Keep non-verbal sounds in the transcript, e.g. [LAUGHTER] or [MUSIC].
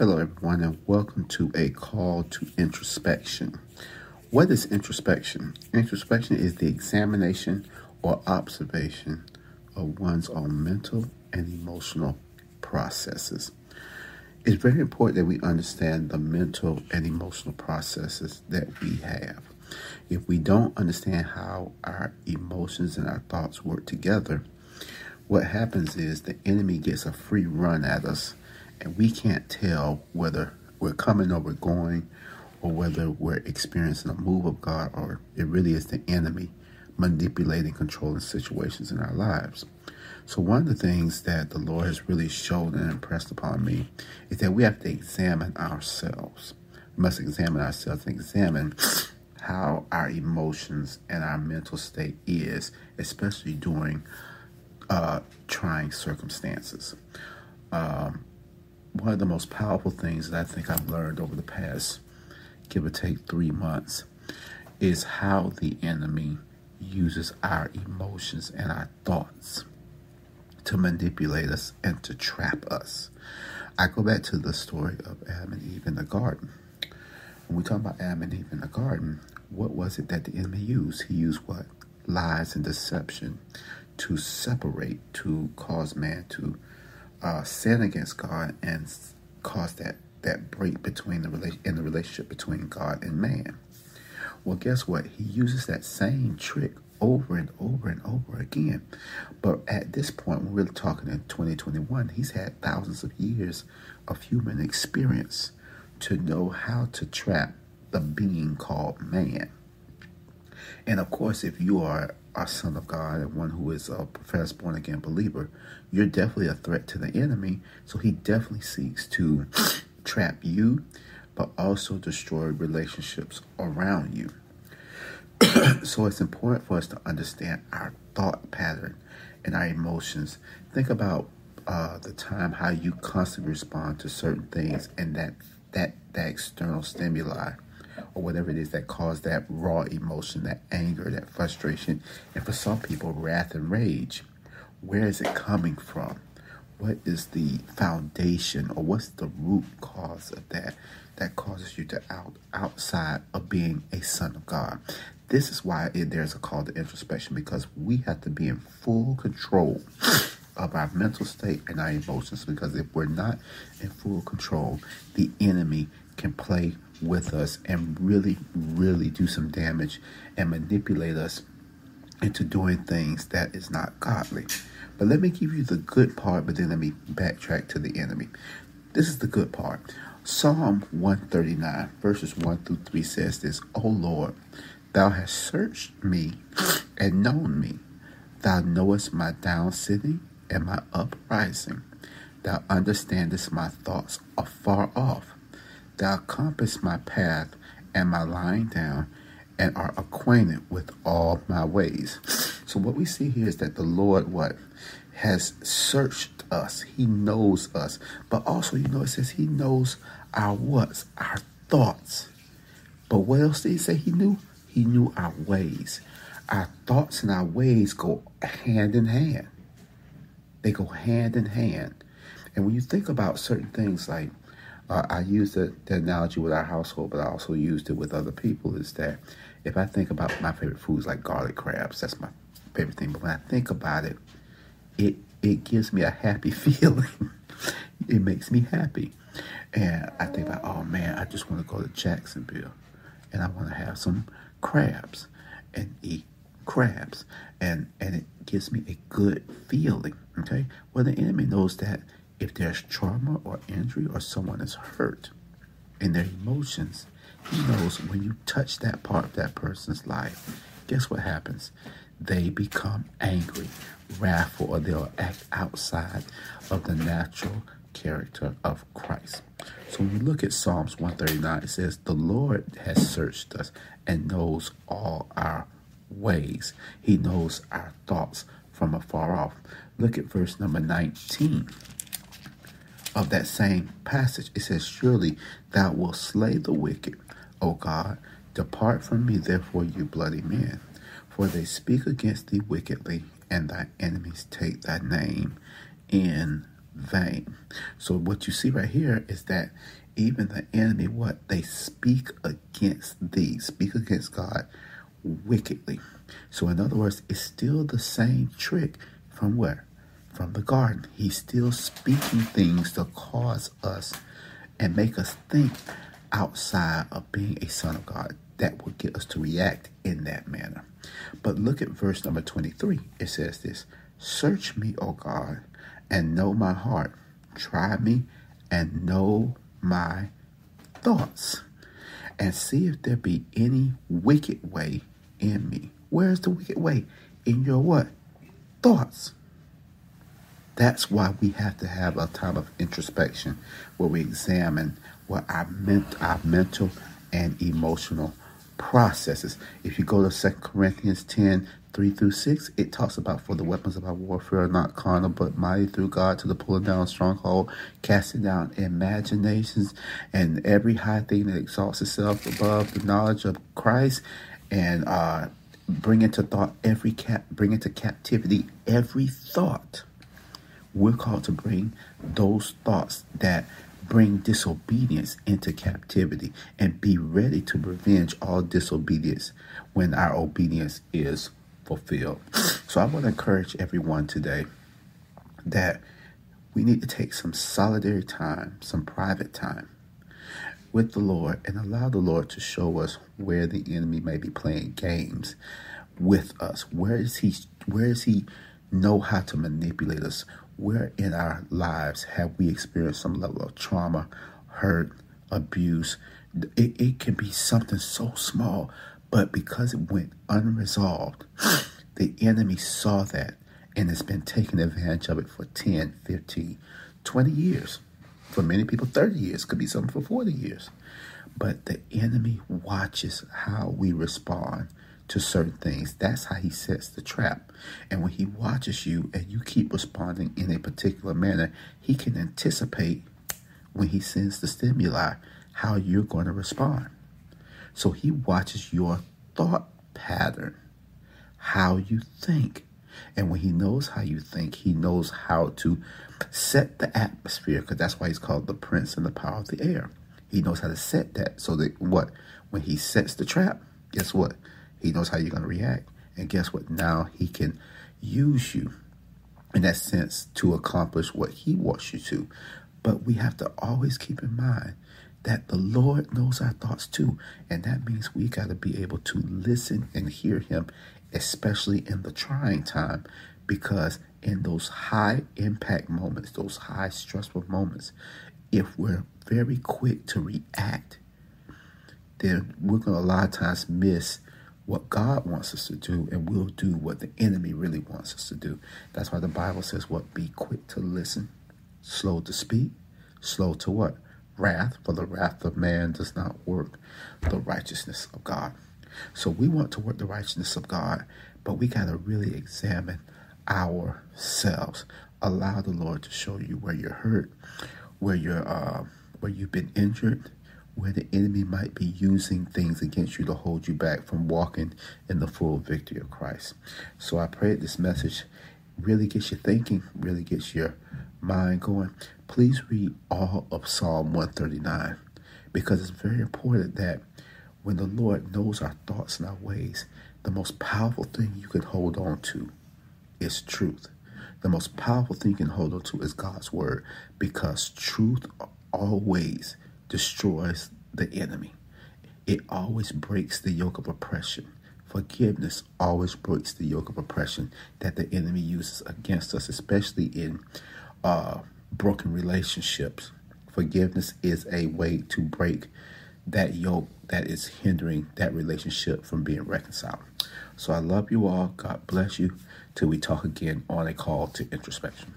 Hello, everyone, and welcome to a call to introspection. What is introspection? Introspection is the examination or observation of one's own mental and emotional processes. It's very important that we understand the mental and emotional processes that we have. If we don't understand how our emotions and our thoughts work together, what happens is the enemy gets a free run at us and we can't tell whether we're coming or we're going or whether we're experiencing a move of God or it really is the enemy manipulating, controlling situations in our lives. So, one of the things that the Lord has really shown and impressed upon me is that we have to examine ourselves. We must examine ourselves and examine how our emotions and our mental state is, especially during uh, trying circumstances. Um, one of the most powerful things that I think I've learned over the past, give or take three months, is how the enemy uses our emotions and our thoughts to manipulate us and to trap us. I go back to the story of Adam and Eve in the garden. When we talk about Adam and Eve in the garden, what was it that the enemy used? He used what? Lies and deception to separate, to cause man to uh, sin against God and cause that that break between the relation in the relationship between God and man. Well, guess what? He uses that same trick over and over and over again. But at this point, we're really talking in 2021, he's had thousands of years of human experience to know how to trap the being called man. And of course, if you are a son of God and one who is a professed born again believer, you're definitely a threat to the enemy. So he definitely seeks to [SNIFFS] trap you, but also destroy relationships around you. [CLEARS THROAT] so it's important for us to understand our thought pattern and our emotions. Think about uh, the time how you constantly respond to certain things and that that that external stimuli or whatever it is that caused that raw emotion, that anger, that frustration, and for some people, wrath and rage. Where is it coming from? What is the foundation or what's the root cause of that that causes you to out outside of being a son of God? This is why it, there's a call to introspection because we have to be in full control of our mental state and our emotions because if we're not in full control, the enemy can play with us and really, really do some damage and manipulate us into doing things that is not godly. But let me give you the good part, but then let me backtrack to the enemy. This is the good part. Psalm 139, verses 1 through 3 says this O Lord, thou hast searched me and known me. Thou knowest my down sitting and my uprising. Thou understandest my thoughts afar off. Thou compass my path and my lying down, and are acquainted with all my ways. So what we see here is that the Lord what has searched us. He knows us. But also, you know, it says he knows our what's, our thoughts. But what else did he say he knew? He knew our ways. Our thoughts and our ways go hand in hand. They go hand in hand. And when you think about certain things like I use the, the analogy with our household, but I also used it with other people. Is that if I think about my favorite foods like garlic crabs, that's my favorite thing. But when I think about it, it it gives me a happy [LAUGHS] feeling. it makes me happy, and I think about, oh man, I just want to go to Jacksonville, and I want to have some crabs and eat crabs, and and it gives me a good feeling. Okay, well the enemy knows that if there's trauma or injury or someone is hurt in their emotions, he knows when you touch that part of that person's life, guess what happens? They become angry, wrathful, or they'll act outside of the natural character of Christ. So when we look at Psalms 139, it says, The Lord has searched us and knows all our ways. He knows our thoughts from afar off. Look at verse number 19 of that same passage. It says, Surely thou wilt slay the wicked, O God. Depart from me, therefore, you bloody men. For they speak against thee wickedly, and thy enemies take thy name in vain. So what you see right here is that even the enemy, what they speak against thee, speak against God wickedly. So in other words, it's still the same trick from where? From the garden. He's still speaking things to cause us and make us think outside of being a son of God that will get us to react in that manner. But look at verse number 23. It says this Search me, O God, and know my heart. Try me and know my thoughts. And see if there be any wicked way in me. Where's the wicked way? In your what? Thoughts. That's why we have to have a time of introspection where we examine what our, ment- our mental and emotional processes. If you go to 2 Corinthians 10, 3 through 6, it talks about for the weapons of our warfare are not carnal, but mighty through God to the pulling down stronghold, casting down imaginations and every high thing that exalts itself above the knowledge of Christ, and uh, bring into thought every cap, bring into captivity every thought. We're called to bring those thoughts that bring disobedience into captivity and be ready to revenge all disobedience when our obedience is fulfilled. So I want to encourage everyone today that we need to take some solitary time, some private time with the Lord and allow the Lord to show us where the enemy may be playing games with us. Where is he where is he know how to manipulate us? Where in our lives have we experienced some level of trauma, hurt, abuse? It, it can be something so small, but because it went unresolved, [GASPS] the enemy saw that and has been taking advantage of it for 10, 15, 20 years. For many people, 30 years could be something for 40 years. But the enemy watches how we respond to certain things. That's how he sets the trap. And when he watches you and you keep responding in a particular manner, he can anticipate when he sends the stimuli how you're going to respond. So he watches your thought pattern, how you think. And when he knows how you think, he knows how to set the atmosphere, because that's why he's called the prince and the power of the air. He knows how to set that so that what? When he sets the trap, guess what? He knows how you're going to react. And guess what? Now he can use you in that sense to accomplish what he wants you to. But we have to always keep in mind that the Lord knows our thoughts too. And that means we got to be able to listen and hear him, especially in the trying time, because in those high impact moments, those high stressful moments, if we're very quick to react, then we're going to a lot of times miss what God wants us to do, and we'll do what the enemy really wants us to do. That's why the Bible says, What? Be quick to listen, slow to speak, slow to what? Wrath, for the wrath of man does not work the righteousness of God. So we want to work the righteousness of God, but we got to really examine ourselves. Allow the Lord to show you where you're hurt, where you're uh, where you've been injured, where the enemy might be using things against you to hold you back from walking in the full victory of Christ. So I pray this message really gets you thinking, really gets your mind going. Please read all of Psalm 139 because it's very important that when the Lord knows our thoughts and our ways, the most powerful thing you can hold on to is truth. The most powerful thing you can hold on to is God's word because truth always destroys the enemy. It always breaks the yoke of oppression. Forgiveness always breaks the yoke of oppression that the enemy uses against us, especially in uh, broken relationships. Forgiveness is a way to break that yoke that is hindering that relationship from being reconciled. So I love you all. God bless you. Till we talk again on a call to introspection.